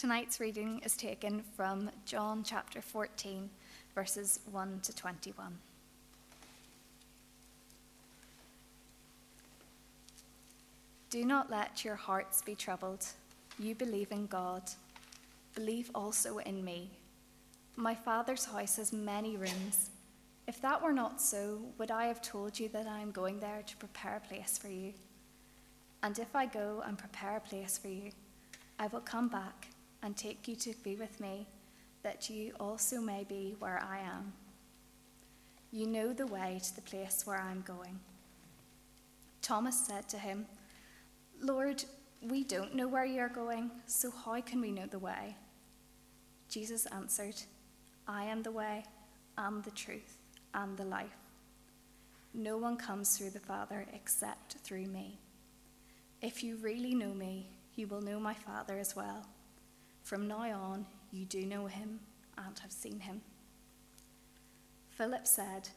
Tonight's reading is taken from John chapter 14, verses 1 to 21. Do not let your hearts be troubled. You believe in God. Believe also in me. My Father's house has many rooms. If that were not so, would I have told you that I am going there to prepare a place for you? And if I go and prepare a place for you, I will come back and take you to be with me, that you also may be where I am. You know the way to the place where I am going. Thomas said to him, Lord, we don't know where you are going, so how can we know the way? Jesus answered, I am the way, and the truth, and the life. No one comes through the Father except through me. If you really know me, you will know my Father as well. From now on, you do know him and have seen him. Philip said,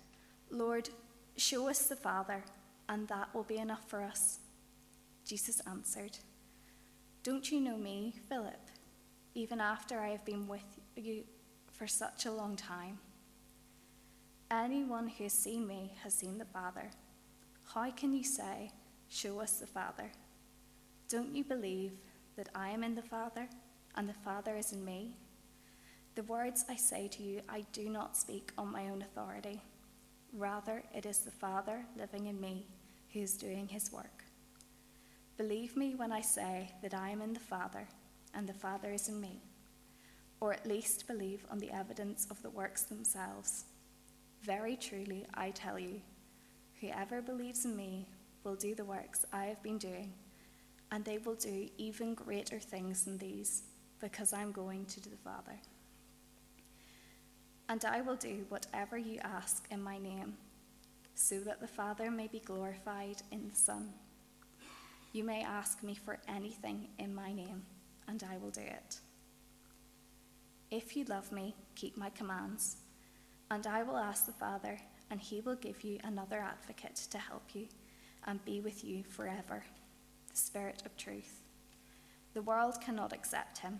Lord, show us the Father, and that will be enough for us. Jesus answered, Don't you know me, Philip, even after I have been with you for such a long time? Anyone who has seen me has seen the Father. How can you say, Show us the Father? Don't you believe that I am in the Father and the Father is in me? The words I say to you, I do not speak on my own authority. Rather, it is the Father living in me who is doing his work. Believe me when I say that I am in the Father, and the Father is in me, or at least believe on the evidence of the works themselves. Very truly, I tell you, whoever believes in me will do the works I have been doing, and they will do even greater things than these, because I'm going to the Father. And I will do whatever you ask in my name, so that the Father may be glorified in the Son. You may ask me for anything in my name, and I will do it. If you love me, keep my commands, and I will ask the Father, and he will give you another advocate to help you and be with you forever the Spirit of truth. The world cannot accept him,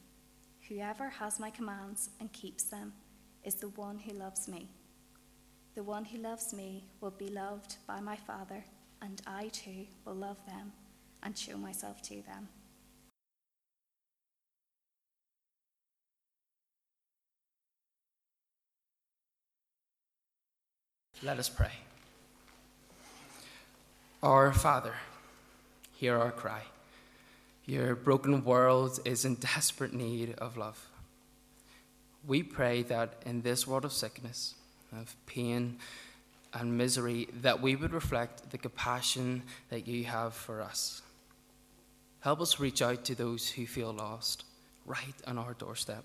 Whoever has my commands and keeps them is the one who loves me. The one who loves me will be loved by my Father, and I too will love them and show myself to them. Let us pray. Our Father, hear our cry. Your broken world is in desperate need of love. We pray that in this world of sickness, of pain, and misery, that we would reflect the compassion that you have for us. Help us reach out to those who feel lost, right on our doorstep.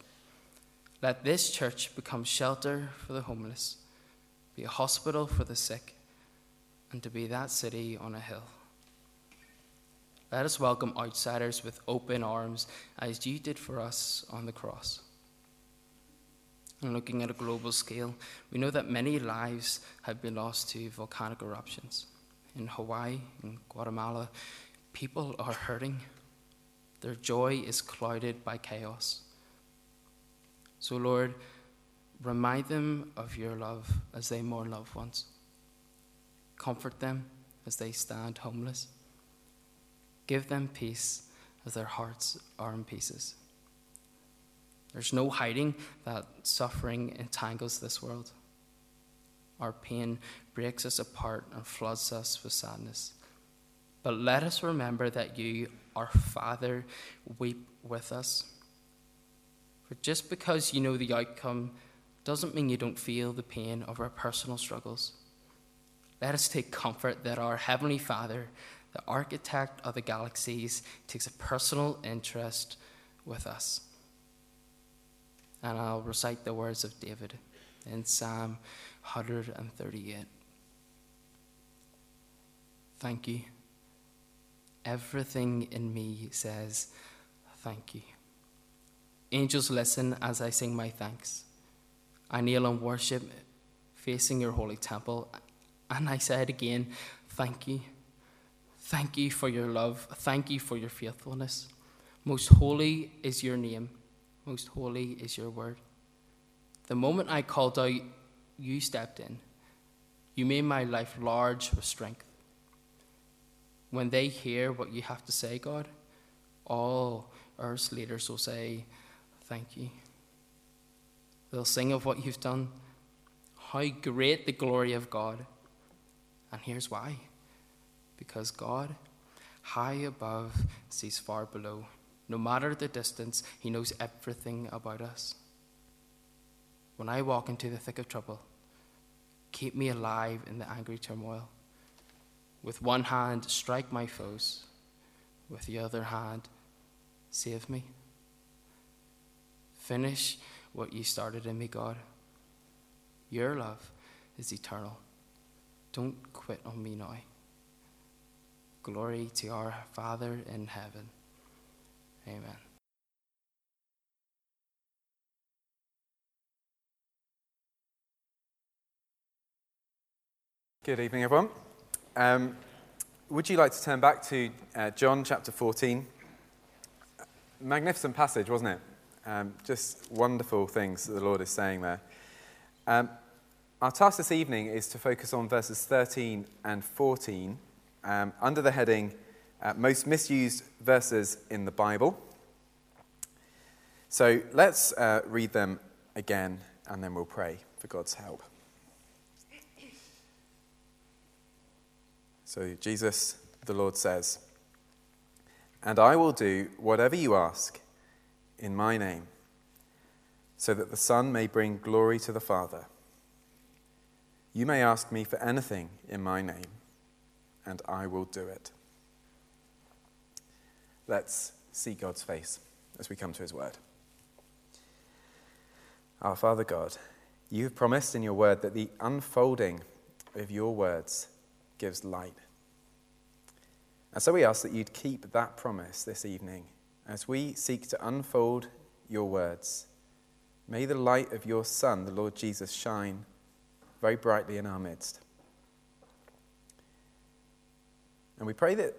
Let this church become shelter for the homeless be a hospital for the sick, and to be that city on a hill. Let us welcome outsiders with open arms as you did for us on the cross. And looking at a global scale, we know that many lives have been lost to volcanic eruptions. In Hawaii, in Guatemala, people are hurting. Their joy is clouded by chaos. So, Lord, Remind them of your love as they mourn loved ones. Comfort them as they stand homeless. Give them peace as their hearts are in pieces. There's no hiding that suffering entangles this world. Our pain breaks us apart and floods us with sadness. But let us remember that you, our Father, weep with us. For just because you know the outcome doesn't mean you don't feel the pain of our personal struggles. Let us take comfort that our Heavenly Father, the architect of the galaxies, takes a personal interest with us. and I'll recite the words of David in Psalm 138. Thank you. Everything in me says, Thank you. Angels, listen as I sing my thanks. I kneel and worship, facing your holy temple, and I say it again, Thank you. Thank you for your love. Thank you for your faithfulness. Most holy is your name. Most holy is your word. The moment I called out, you stepped in. You made my life large with strength. When they hear what you have to say, God, all earth's leaders will say, Thank you. They'll sing of what you've done, how great the glory of God. And here's why because God, high above, sees far below. No matter the distance, He knows everything about us. When I walk into the thick of trouble, keep me alive in the angry turmoil. With one hand, strike my foes, with the other hand, save me. Finish what you started in me, God. Your love is eternal. Don't quit on me now. Glory to our Father in heaven. Amen. Good evening, everyone. Um, would you like to turn back to uh, John chapter 14? Magnificent passage, wasn't it? Um, just wonderful things that the Lord is saying there. Um, our task this evening is to focus on verses 13 and 14 um, under the heading uh, Most Misused Verses in the Bible. So let's uh, read them again and then we'll pray for God's help. So, Jesus, the Lord says, And I will do whatever you ask in my name, so that the Son may bring glory to the Father. You may ask me for anything in my name, and I will do it. Let's see God's face as we come to his word. Our Father God, you have promised in your word that the unfolding of your words gives light. And so we ask that you'd keep that promise this evening as we seek to unfold your words. May the light of your Son, the Lord Jesus, shine very brightly in our midst. And we pray that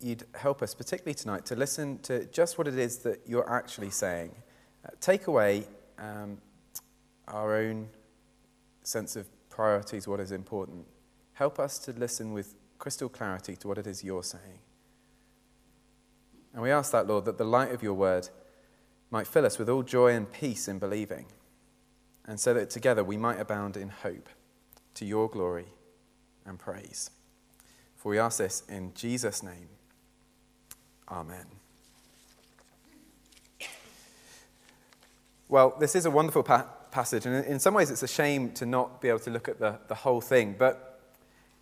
you'd help us, particularly tonight, to listen to just what it is that you're actually saying. Uh, take away um, our own sense of priorities, what is important. Help us to listen with crystal clarity to what it is you're saying. And we ask that, Lord, that the light of your word might fill us with all joy and peace in believing, and so that together we might abound in hope to your glory and praise. For we ask this in Jesus' name. Amen. Well, this is a wonderful pa- passage, and in some ways it's a shame to not be able to look at the, the whole thing, but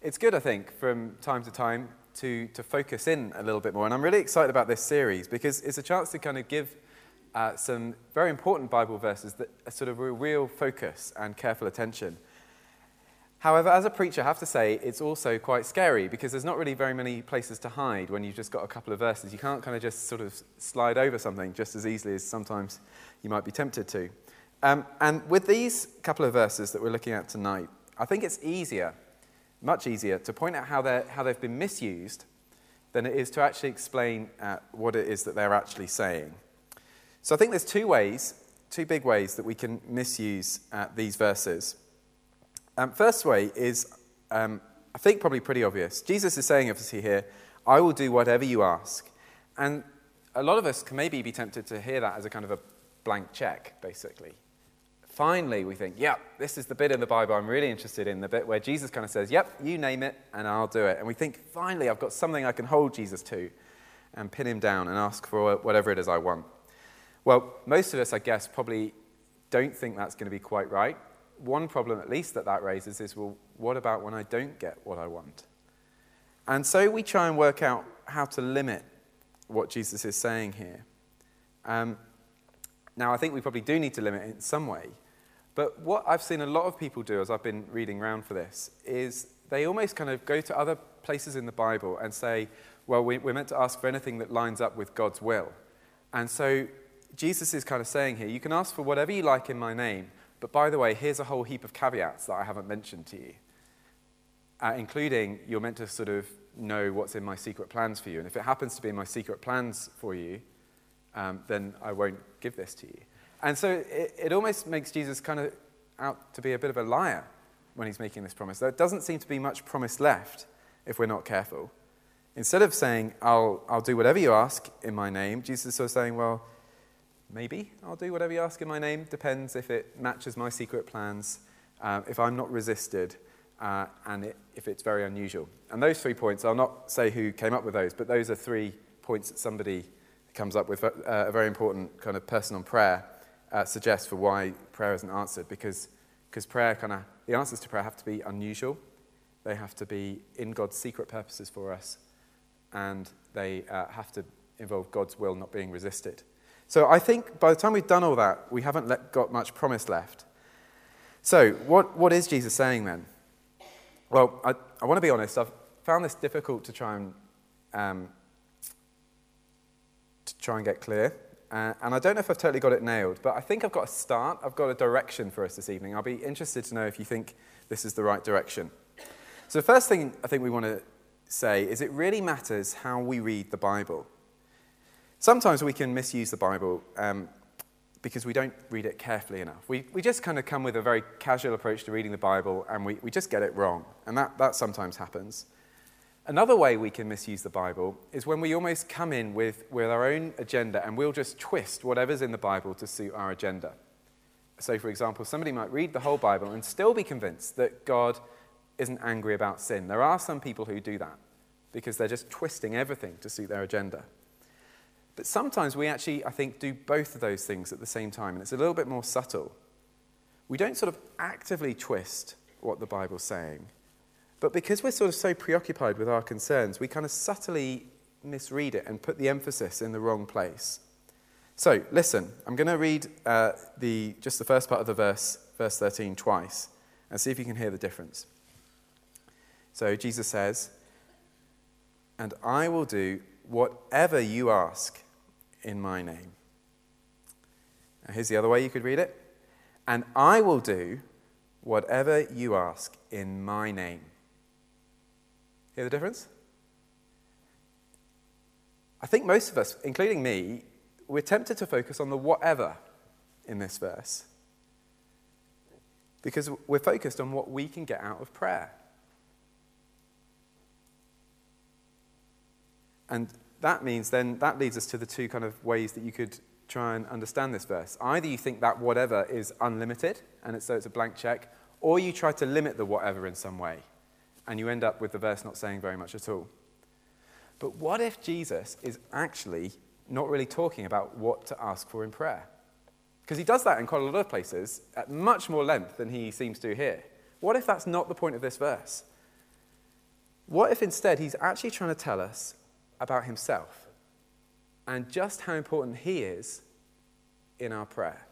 it's good, I think, from time to time to, to focus in a little bit more. And I'm really excited about this series because it's a chance to kind of give uh, some very important Bible verses that sort of a real focus and careful attention. However, as a preacher, I have to say it's also quite scary because there's not really very many places to hide when you've just got a couple of verses. You can't kind of just sort of slide over something just as easily as sometimes you might be tempted to. Um, and with these couple of verses that we're looking at tonight, I think it's easier, much easier, to point out how, they're, how they've been misused than it is to actually explain uh, what it is that they're actually saying. So I think there's two ways, two big ways that we can misuse uh, these verses. Um, first way is, um, I think, probably pretty obvious. Jesus is saying, obviously, here, I will do whatever you ask. And a lot of us can maybe be tempted to hear that as a kind of a blank check, basically. Finally, we think, yep, this is the bit in the Bible I'm really interested in, the bit where Jesus kind of says, yep, you name it, and I'll do it. And we think, finally, I've got something I can hold Jesus to and pin him down and ask for whatever it is I want. Well, most of us, I guess, probably don't think that's going to be quite right one problem, at least, that that raises is well, what about when I don't get what I want? And so we try and work out how to limit what Jesus is saying here. Um, Now, I think we probably do need to limit it in some way. But what I've seen a lot of people do as I've been reading around for this is they almost kind of go to other places in the Bible and say, well, we, we're meant to ask for anything that lines up with God's will. And so Jesus is kind of saying here, you can ask for whatever you like in my name, but by the way, here's a whole heap of caveats that I haven't mentioned to you, uh, including you're meant to sort of know what's in my secret plans for you. And if it happens to be in my secret plans for you, um, then I won't give this to you. And so it, it almost makes Jesus kind of out to be a bit of a liar when he's making this promise. There doesn't seem to be much promise left if we're not careful. Instead of saying, I'll, I'll do whatever you ask in my name, Jesus is sort of saying, Well, maybe I'll do whatever you ask in my name. Depends if it matches my secret plans, uh, if I'm not resisted, uh, and it, if it's very unusual. And those three points, I'll not say who came up with those, but those are three points that somebody comes up with uh, a very important kind of person on prayer uh, suggests for why prayer isn't answered. Because because prayer kind of the answers to prayer have to be unusual, they have to be in God's secret purposes for us, and they uh, have to involve God's will not being resisted. So I think by the time we've done all that, we haven't let, got much promise left. So, what, what is Jesus saying then? Well, I, I want to be honest, I've found this difficult to try and, um, to try and get clear. Uh, and I don't know if I've totally got it nailed, but I think I've got a start. I've got a direction for us this evening. I'll be interested to know if you think this is the right direction. So, the first thing I think we want to say is it really matters how we read the Bible. Sometimes we can misuse the Bible um, because we don't read it carefully enough. We, we just kind of come with a very casual approach to reading the Bible and we, we just get it wrong. And that, that sometimes happens. Another way we can misuse the Bible is when we almost come in with, with our own agenda and we'll just twist whatever's in the Bible to suit our agenda. So, for example, somebody might read the whole Bible and still be convinced that God isn't angry about sin. There are some people who do that because they're just twisting everything to suit their agenda. But sometimes we actually, I think, do both of those things at the same time, and it's a little bit more subtle. We don't sort of actively twist what the Bible's saying, but because we're sort of so preoccupied with our concerns, we kind of subtly misread it and put the emphasis in the wrong place. So, listen, I'm going to read uh, the, just the first part of the verse, verse 13, twice, and see if you can hear the difference. So, Jesus says, And I will do whatever you ask in my name. Now, here's the other way you could read it. And I will do whatever you ask in my name. Hear the difference? I think most of us, including me, we're tempted to focus on the whatever in this verse because we're focused on what we can get out of prayer. And that means then that leads us to the two kind of ways that you could try and understand this verse. Either you think that whatever is unlimited, and it's, so it's a blank check, or you try to limit the whatever in some way, and you end up with the verse not saying very much at all. But what if Jesus is actually not really talking about what to ask for in prayer? Because he does that in quite a lot of places at much more length than he seems to here. What if that's not the point of this verse? What if instead he's actually trying to tell us about himself and just how important he is in our prayer.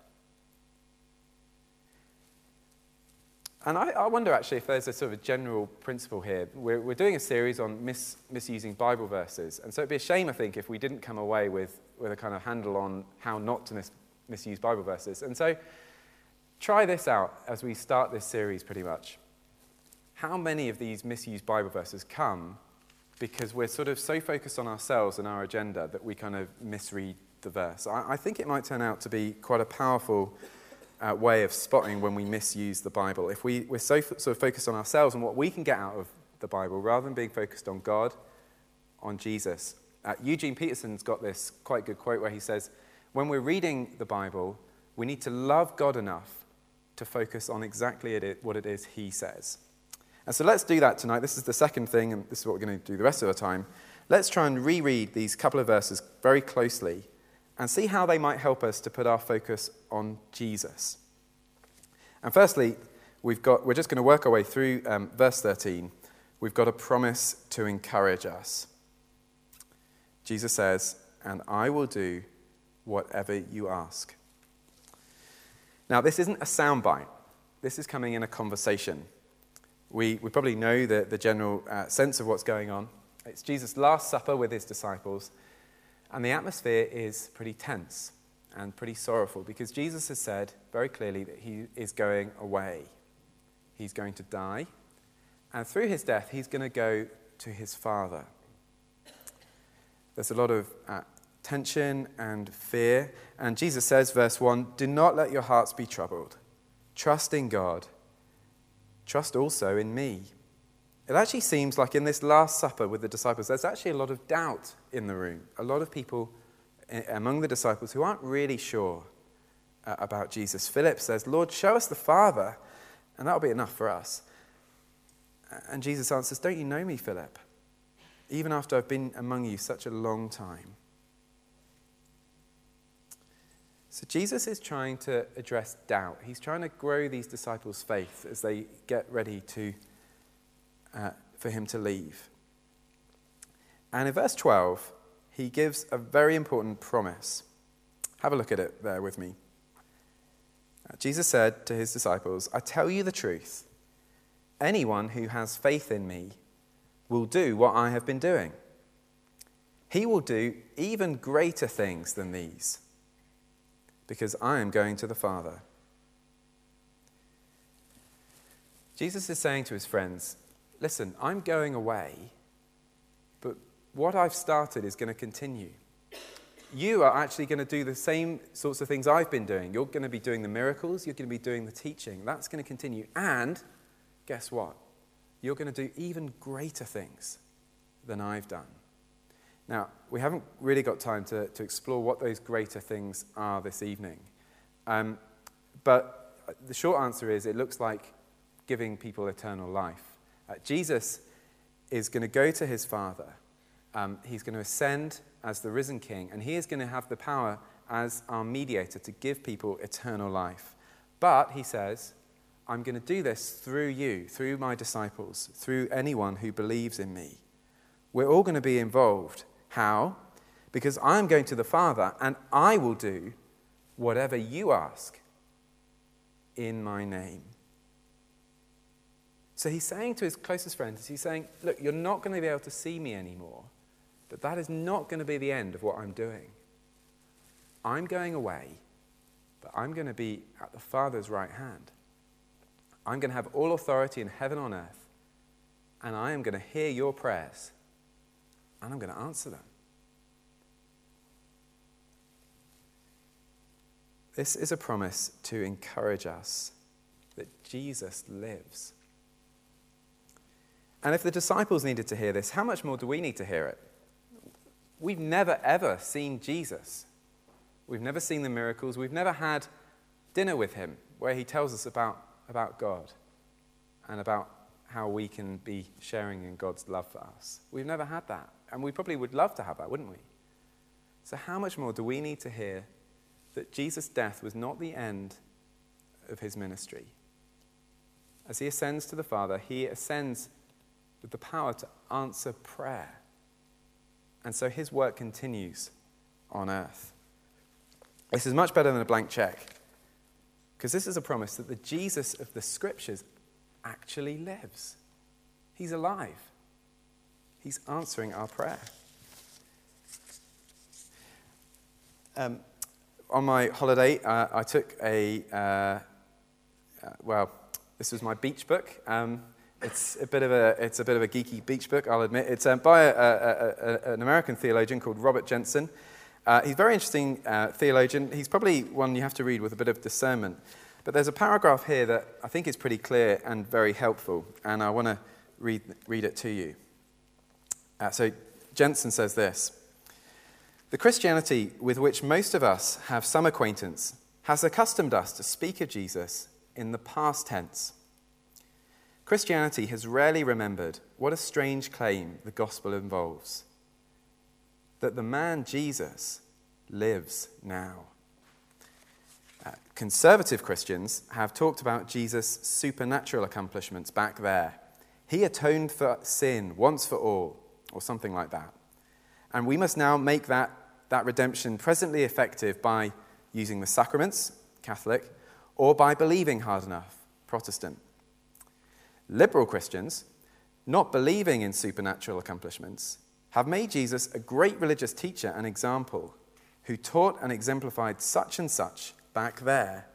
And I, I, wonder actually if there's a sort of a general principle here. We're, we're doing a series on mis, misusing Bible verses, and so it'd be a shame, I think, if we didn't come away with, with a kind of handle on how not to mis, misuse Bible verses. And so try this out as we start this series pretty much. How many of these misused Bible verses come because we're sort of so focused on ourselves and our agenda that we kind of misread the verse. I, I think it might turn out to be quite a powerful uh, way of spotting when we misuse the Bible. If we, we're so f- sort of focused on ourselves and what we can get out of the Bible rather than being focused on God, on Jesus. Uh, Eugene Peterson's got this quite good quote where he says, When we're reading the Bible, we need to love God enough to focus on exactly what it is he says. And so let's do that tonight. This is the second thing, and this is what we're going to do the rest of the time. Let's try and reread these couple of verses very closely and see how they might help us to put our focus on Jesus. And firstly, we've got, we're just going to work our way through um, verse 13. We've got a promise to encourage us. Jesus says, And I will do whatever you ask Now, this isn't a soundbite, this is coming in a conversation. We, we probably know the, the general uh, sense of what's going on. It's Jesus' Last Supper with his disciples, and the atmosphere is pretty tense and pretty sorrowful because Jesus has said very clearly that he is going away. He's going to die, and through his death, he's going to go to his Father. There's a lot of uh, tension and fear, and Jesus says, verse 1 Do not let your hearts be troubled. Trust in God. Trust also in me. It actually seems like in this Last Supper with the disciples, there's actually a lot of doubt in the room. A lot of people eh, among the disciples who aren't really sure uh, about Jesus. Philip says, Lord, show us the Father, and that'll be enough for us. And Jesus answers, Don't you know me, Philip? Even after I've been among you such a long time. So Jesus is trying to address doubt. He's trying to grow these disciples' faith as they get ready to uh, for him to leave. And in verse 12, he gives a very important promise. Have a look at it there with me. Uh, Jesus said to his disciples, I tell you the truth. Anyone who has faith in me will do what I have been doing. He will do even greater things than these, because I am going to the Father. Jesus is saying to his friends, listen, I'm going away, but what I've started is going to continue. You are actually going to do the same sorts of things I've been doing. You're going to be doing the miracles, you're going to be doing the teaching. That's going to continue. And guess what? You're going to do even greater things than I've done. Now, we haven't really got time to, to explore what those greater things are this evening. Um, but the short answer is it looks like giving people eternal life. Uh, Jesus is going to go to his Father. Um, he's going to ascend as the risen King, and he is going to have the power as our mediator to give people eternal life. But, he says, I'm going to do this through you, through my disciples, through anyone who believes in me. We're all going to be involved. How? Because I'm going to the Father, and I will do whatever you ask in my name. So he's saying to his closest friends, he's saying, Look, you're not going to be able to see me anymore, but that is not going to be the end of what I'm doing. I'm going away, but I'm going to be at the Father's right hand. I'm going to have all authority in heaven on earth, and I am going to hear your prayers, and I'm going to answer them. This is a promise to encourage us that Jesus lives. And if the disciples needed to hear this, how much more do we need to hear it? We've never, ever seen Jesus. We've never seen the miracles. We've never had dinner with him where he tells us about, about God and about how we can be sharing in God's love for us. We've never had that. And we probably would love to have that, wouldn't we? So, how much more do we need to hear that Jesus' death was not the end of his ministry? As he ascends to the Father, he ascends with the power to answer prayer. And so his work continues on earth. This is much better than a blank check because this is a promise that the Jesus of the scriptures actually lives. He's alive, he's answering our prayer. Um, on my holiday, uh, I took a, uh, uh, well, this was my beach book. Um, it's a bit of a, it's a, bit of a geeky beach book, I'll admit. It's um, by a, a, a, an American theologian called Robert Jenson. Uh, he's a very interesting uh, theologian. He's probably one you have to read with a bit of discernment. But there's a paragraph here that I think is pretty clear and very helpful, and I want to read, read it to you. Uh, so Jenson says this The Christianity with which most of us have some acquaintance has accustomed us to speak of Jesus in the past tense Christianity has rarely remembered what a strange claim the gospel involves that the man Jesus lives now. Uh, conservative Christians have talked about Jesus' supernatural accomplishments back there. He atoned for sin once for all, or something like that. And we must now make that, that redemption presently effective by using the sacraments, Catholic, or by believing hard enough, Protestant. Liberal Christians, not believing in supernatural accomplishments, have made Jesus a great religious teacher and example who taught and exemplified such and such back there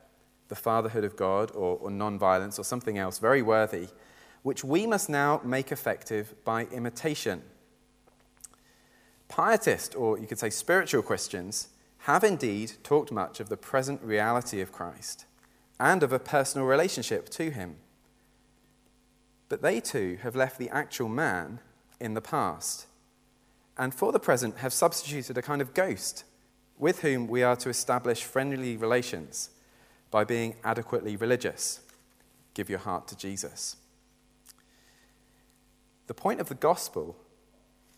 the fatherhood of God or, or non-violence or something else very worthy, which we must now make effective by imitation. Pietist, or you could say spiritual Christians, have indeed talked much of the present reality of Christ and of a personal relationship to him. But they too have left the actual man in the past, and for the present have substituted a kind of ghost with whom we are to establish friendly relations by being adequately religious. Give your heart to Jesus. The point of the gospel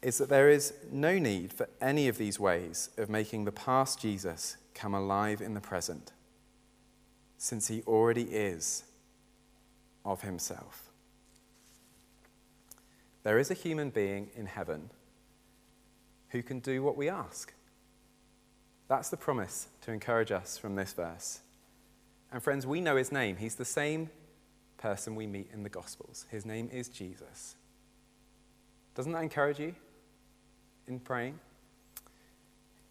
is that there is no need for any of these ways of making the past Jesus come alive in the present, since he already is of himself. There is a human being in heaven who can do what we ask. That's the promise to encourage us from this verse. And friends, we know his name. He's the same person we meet in the Gospels. His name is Jesus. Doesn't that encourage you in praying?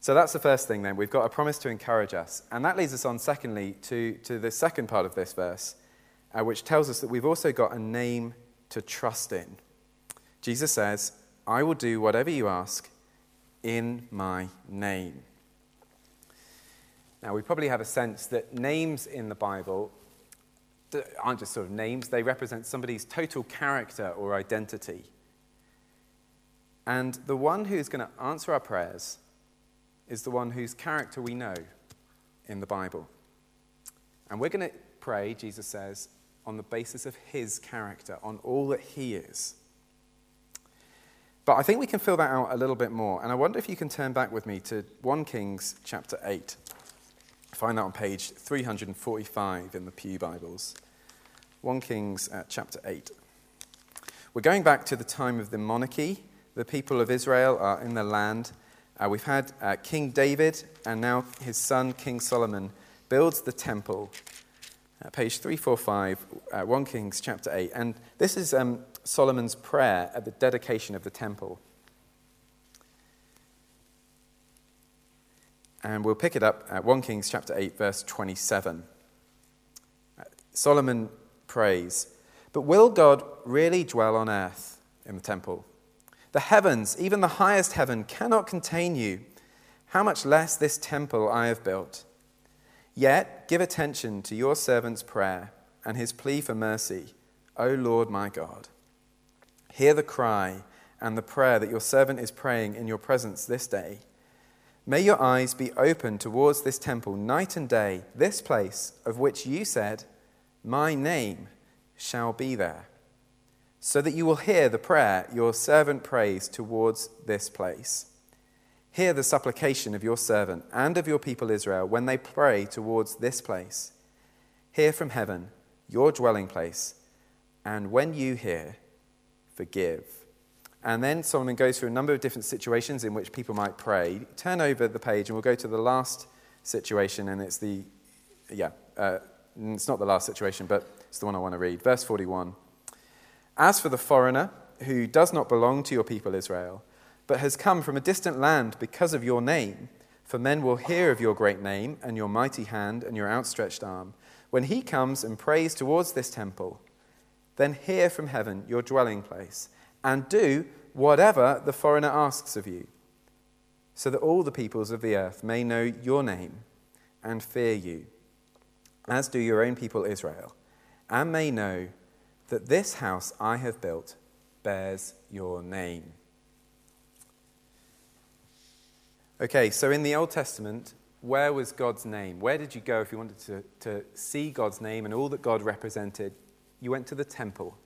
So that's the first thing then. We've got a promise to encourage us. And that leads us on, secondly, to, to the second part of this verse, uh, which tells us that we've also got a name to trust in. Jesus says, I will do whatever you ask in my name. Now, we probably have a sense that names in the Bible aren't just sort of names, they represent somebody's total character or identity. And the one who's going to answer our prayers is the one whose character we know in the Bible. And we're going to pray, Jesus says, on the basis of his character, on all that he is. But I think we can fill that out a little bit more. And I wonder if you can turn back with me to 1 Kings chapter 8. Find that on page 345 in the Pew Bibles. 1 Kings uh, chapter 8. We're going back to the time of the monarchy. The people of Israel are in the land. Uh, we've had uh, King David and now his son, King Solomon, builds the temple. Uh, page 345, uh, 1 Kings chapter 8. And this is um, Solomon's prayer at the dedication of the temple. And we'll pick it up at 1 Kings chapter 8, verse 27. Solomon prays, But will God really dwell on earth in the temple? The heavens, even the highest heaven, cannot contain you. How much less this temple I have built? Yet give attention to your servant's prayer and his plea for mercy, O Lord my God. Hear the cry and the prayer that your servant is praying in your presence this day. May your eyes be open towards this temple night and day, this place of which you said, My name shall be there, so that you will hear the prayer your servant prays towards this place. Hear the supplication of your servant and of your people Israel when they pray towards this place. Hear from heaven, your dwelling place, and when you hear, forgive and then Solomon goes through a number of different situations in which people might pray. Turn over the page and we'll go to the last situation, and it's the, yeah, uh, it's not the last situation, but it's the one I want to read. Verse 41. As for the foreigner who does not belong to your people Israel, but has come from a distant land because of your name, for men will hear of your great name and your mighty hand and your outstretched arm. When he comes and prays towards this temple, then hear from heaven your dwelling place and do whatever the foreigner asks of you, so that all the peoples of the earth may know your name and fear you, as do your own people Israel, and may know that this house I have built bears your name. Okay, so in the Old Testament, where was God's name? Where did you go if you wanted to, to see God's name and all that God represented? You went to the temple.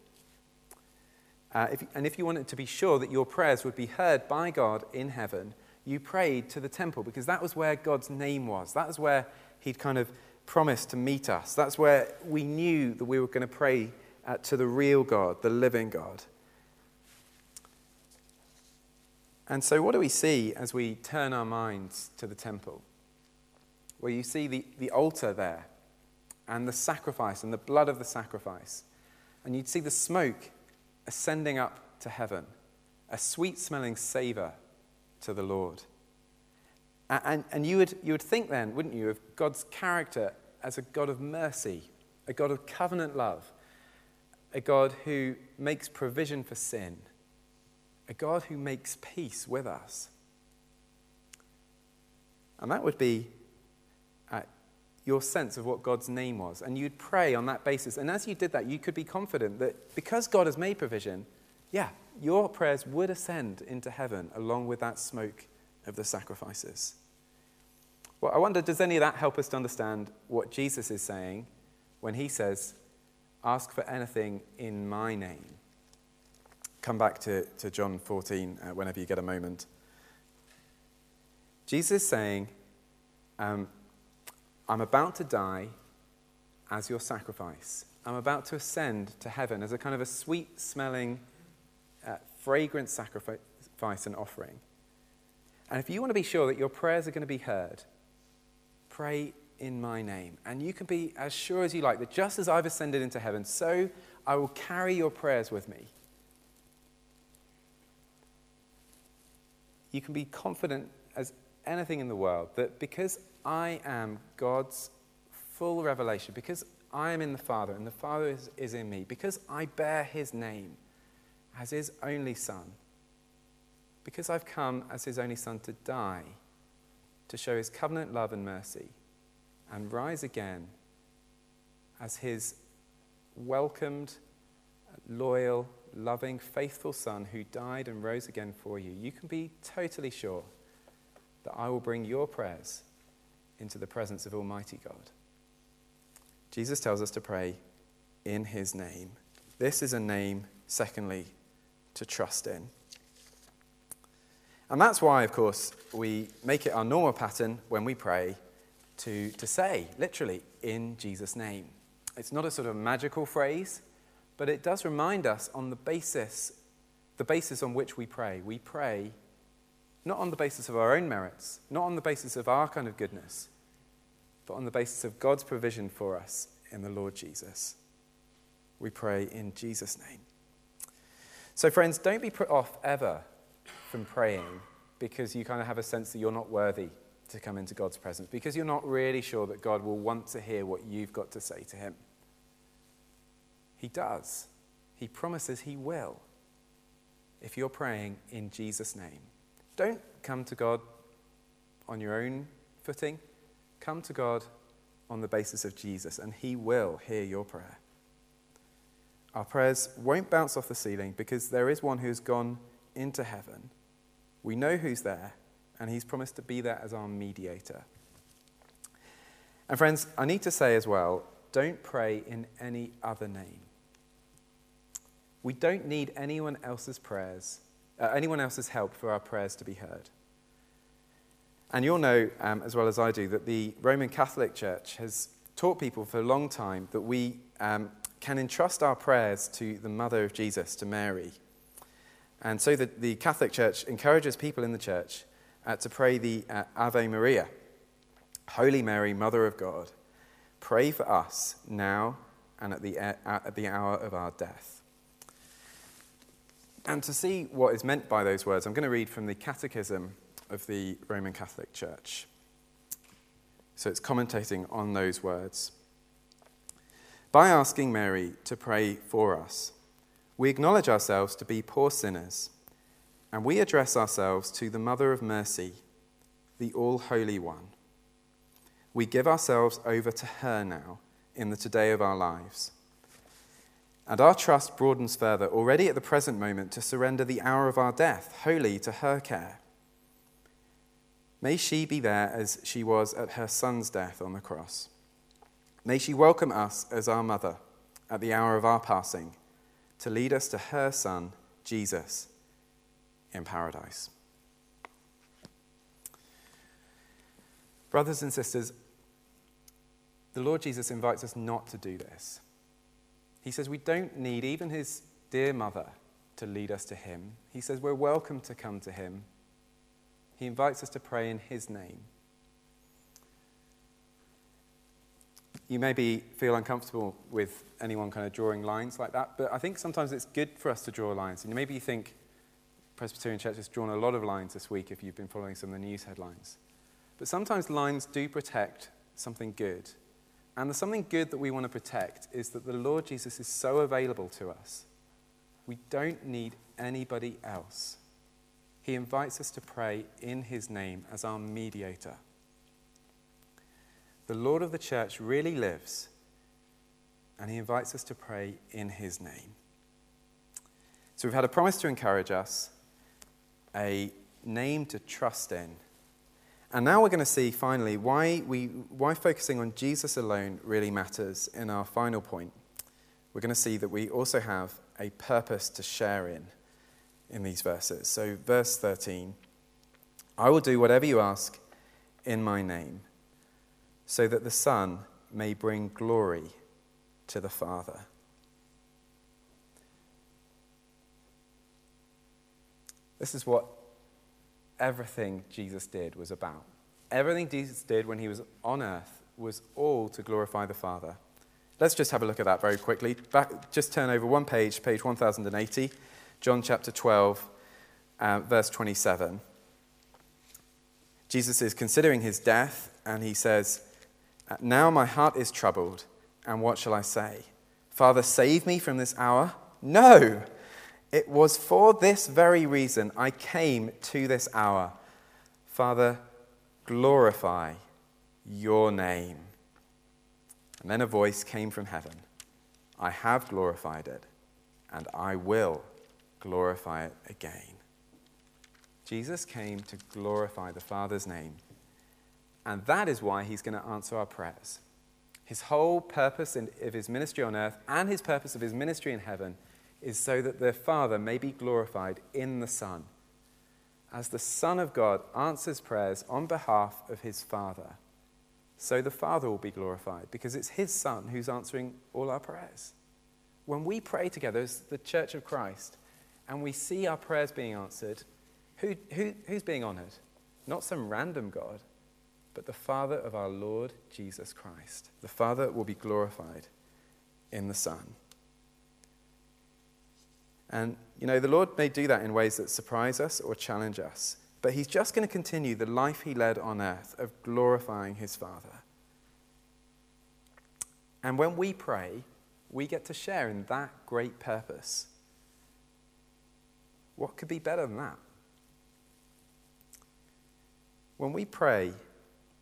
Uh, if, and if you wanted to be sure that your prayers would be heard by God in heaven, you prayed to the temple because that was where God's name was. That was where He'd kind of promised to meet us. That's where we knew that we were going to pray Uh, to the real God, the living God. And so, what do we see as we turn our minds to the temple? Well, you see the, the altar there. and the sacrifice and the blood of the sacrifice. And you'd see the smoke ascending up to heaven, a sweet smelling savor to the Lord. And, and you, would, you would think then, wouldn't you, of God's character as a God of mercy, a God of covenant love, a God who makes provision for sin, a God who makes peace with us. And that would be uh, your sense of what God's name was. And you'd pray on that basis. And as you did that, you could be confident that because God has made provision, yeah, your prayers would ascend into heaven along with that smoke of the sacrifices. Well, I wonder, does any of that help us to understand what Jesus is saying when he says, Ask for anything in my name? Come back to, to John 14 uh, whenever you get a moment. Jesus is saying, um, I'm about to die as your sacrifice. I'm about to ascend to heaven as a kind of a sweet smelling, uh, fragrant sacrifice and offering. And if you want to be sure that your prayers are going to be heard, pray in my name. And you can be as sure as you like that just as I've ascended into heaven, so I will carry your prayers with me. You can be confident as anything in the world that because I am God's full revelation, because I am in the Father and the Father is, is in me, because I bear his name as his only Son, because I've come as his only Son to die, to show his covenant love and mercy, and rise again as his welcomed, loyal, loving, faithful Son who died and rose again for you, you can be totally sure that I will bring your prayers into the presence of Almighty God. Jesus tells us to pray in his name. This is a name, secondly, to trust in. And that's why, of course, we make it our normal pattern when we pray to, to say, literally, in Jesus' name. It's not a sort of magical phrase, but it does remind us on the basis, the basis on which we pray. We pray not on the basis of our own merits, not on the basis of our kind of goodness, but on the basis of God's provision for us in the Lord Jesus. We pray in Jesus' name. So, friends, don't be put off ever from praying because you kind of have a sense that you're not worthy to come into God's presence, because you're not really sure that God will want to hear what you've got to say to Him. He does. He promises He will if you're praying in Jesus' name. Don't come to God on your own footing. Come to God on the basis of Jesus, and He will hear your prayer. Our prayers won't bounce off the ceiling because there is one who's gone into heaven. We know who's there, and He's promised to be there as our mediator. And, friends, I need to say as well don't pray in any other name. We don't need anyone else's prayers uh, anyone else's help for our prayers to be heard. And you'll know, um, as well as I do, that the Roman Catholic Church has taught people for a long time that we um, can entrust our prayers to the mother of Jesus, to Mary. And so the, the Catholic Church encourages people in the church uh, to pray the uh, Ave Maria, Holy Mary, Mother of God, pray for us now and at the, uh, at the hour of our death. And to see what is meant by those words, I'm going to read from the Catechism of the Roman Catholic Church. So it's commentating on those words. By asking Mary to pray for us, we acknowledge ourselves to be poor sinners, and we address ourselves to the Mother of Mercy, the All Holy One. We give ourselves over to her now in the today of our lives and our trust broadens further already at the present moment to surrender the hour of our death wholly to her care. May she be there as she was at her son's death on the cross. May she welcome us as our mother at the hour of our passing to lead us to her son, Jesus, in paradise. Brothers and sisters, the Lord Jesus invites us not to do this. He says we don't need even his dear mother to lead us to him. He says we're welcome to come to him. He invites us to pray in his name. you maybe feel uncomfortable with anyone kind of drawing lines like that, but I think sometimes it's good for us to draw lines. And maybe you think Presbyterian Church has drawn a lot of lines this week if you've been following some of the news headlines. But sometimes lines do protect something good. And the something good that we want to protect is that the Lord Jesus is so available to us. We don't need anybody else. He invites us to pray in his name as our mediator. The Lord of the church really lives, and he invites us to pray in his name. So we've had a promise to encourage us, a name to trust in. And now we're going to see finally why, we, why focusing on Jesus alone really matters in our final point. We're going to see that we also have a purpose to share in in these verses. So, verse 13 I will do whatever you ask in my name so that the Son may bring glory to the Father. This is what everything Jesus did was about. Everything Jesus did when he was on earth was all to glorify the Father. Let's just have a look at that very quickly. Back, just turn over one page, page 1080, John chapter 12, uh, verse 27. Jesus is considering his death, and he says, now my heart is troubled, and what shall I say? Father, save me from this hour? No! It was for this very reason I came to this hour. Father, glorify your name. And then a voice came from heaven I have glorified it, and I will glorify it again. Jesus came to glorify the Father's name and that is why he's going to answer our prayers. His whole purpose of his ministry on earth and his purpose of his ministry in heaven is so that the Father may be glorified in the Son. As the Son of God answers prayers on behalf of his Father, so the Father will be glorified because it's his Son who's answering all our prayers. When we pray together as the Church of Christ and we see our prayers being answered, who, who, who's being honored? Not some random God, but the Father of our Lord Jesus Christ. The Father will be glorified in the Son. And, you know, the Lord may do that in ways that surprise us or challenge us, but He's just going to continue the life He led on earth of glorifying His Father. And when we pray, we get to share in that great purpose. What could be better than that? When we pray,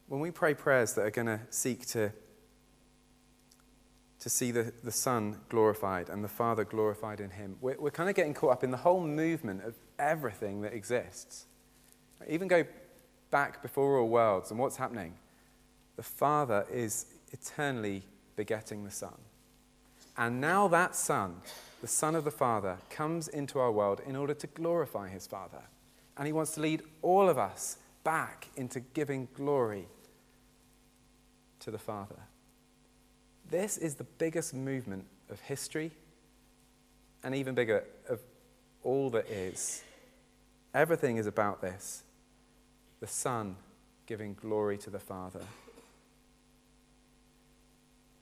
when we pray prayers that are going to seek to, to see the, the Son glorified and the Father glorified in Him, we're, we're kind of getting caught up in the whole movement of everything that exists. Even go back before all worlds and what's happening. The Father is eternally begetting the Son. And now that Son, the Son of the Father, comes into our world in order to glorify His Father. And He wants to lead all of us back into giving glory to the Father. This is the biggest movement of history and even bigger of all that is. Everything is about this the Son giving glory to the Father.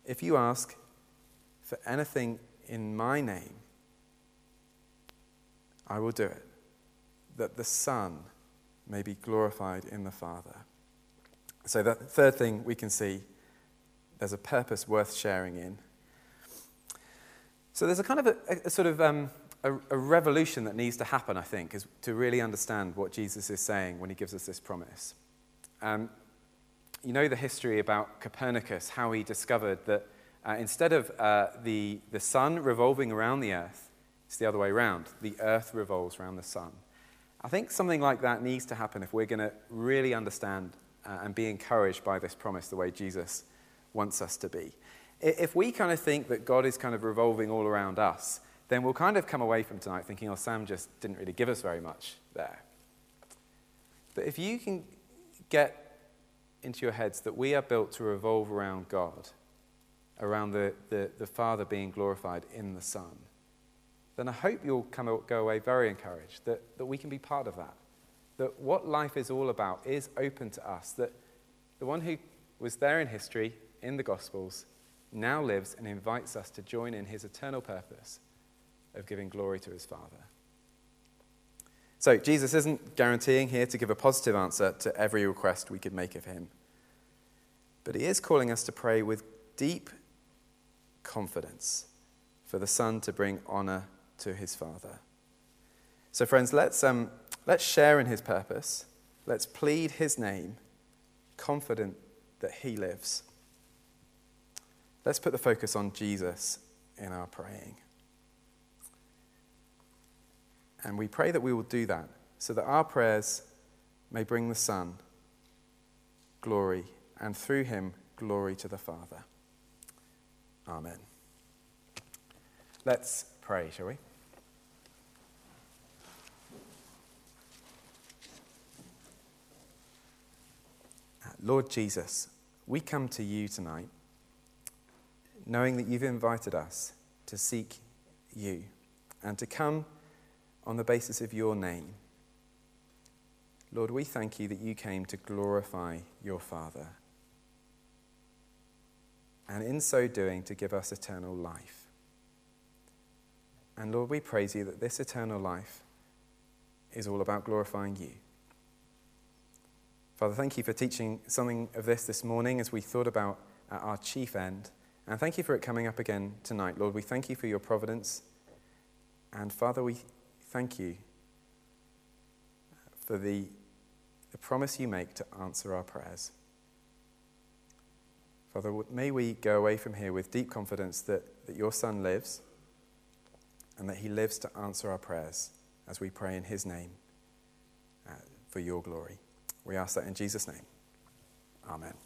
If you ask for anything in my name, I will do it, that the Son may be glorified in the Father. So, the third thing we can see there's a purpose worth sharing in. So, there's a kind of a, a sort of um, a, a, revolution that needs to happen, I think, is to really understand what Jesus is saying when he gives us this promise. Um, you know the history about Copernicus, how he discovered that uh, instead of uh, the, the sun revolving around the earth, it's the other way around. The earth revolves around the sun. I think something like that needs to happen if we're going to really understand uh, and be encouraged by this promise the way Jesus wants us to be. If we kind of think that God is kind of revolving all around us, then we'll kind of come away from tonight thinking, oh, Sam just didn't really give us very much there. But if you can get into your heads that we are built to revolve around God, around the, the, the Father being glorified in the Son, then I hope you'll come, go away very encouraged that, that we can be part of that that what life is all about is open to us, that the one who was there in history, in the Gospels, now lives and invites us to join in his eternal purpose of giving glory to his Father. So, Jesus isn't guaranteeing here to give a positive answer to every request we could make of him. But he is calling us to pray with deep confidence for the Son to bring honor to his Father. So, friends, let's, um, let's share in his purpose. Let's plead his name, confident that he lives. Let's put the focus on Jesus in our praying. And we pray that we will do that so that our prayers may bring the Son glory and through him glory to the Father. Amen. Let's pray, shall we? Lord Jesus, we come to you tonight knowing that you've invited us to seek you and to come on the basis of your name. Lord, we thank you that you came to glorify your Father, and in so doing, to give us eternal life. And Lord, we praise you that this eternal life is all about glorifying you. Father, thank you for teaching something of this this morning as we thought about our chief end. And thank you for it coming up again tonight. Lord, we thank you for your providence. And Father, we thank you for the, the promise you make to answer our prayers. Father, may we go away from here with deep confidence that, that your Son lives and that he lives to answer our prayers as we pray in his name uh, for your glory. We ask that in Jesus' name. Amen.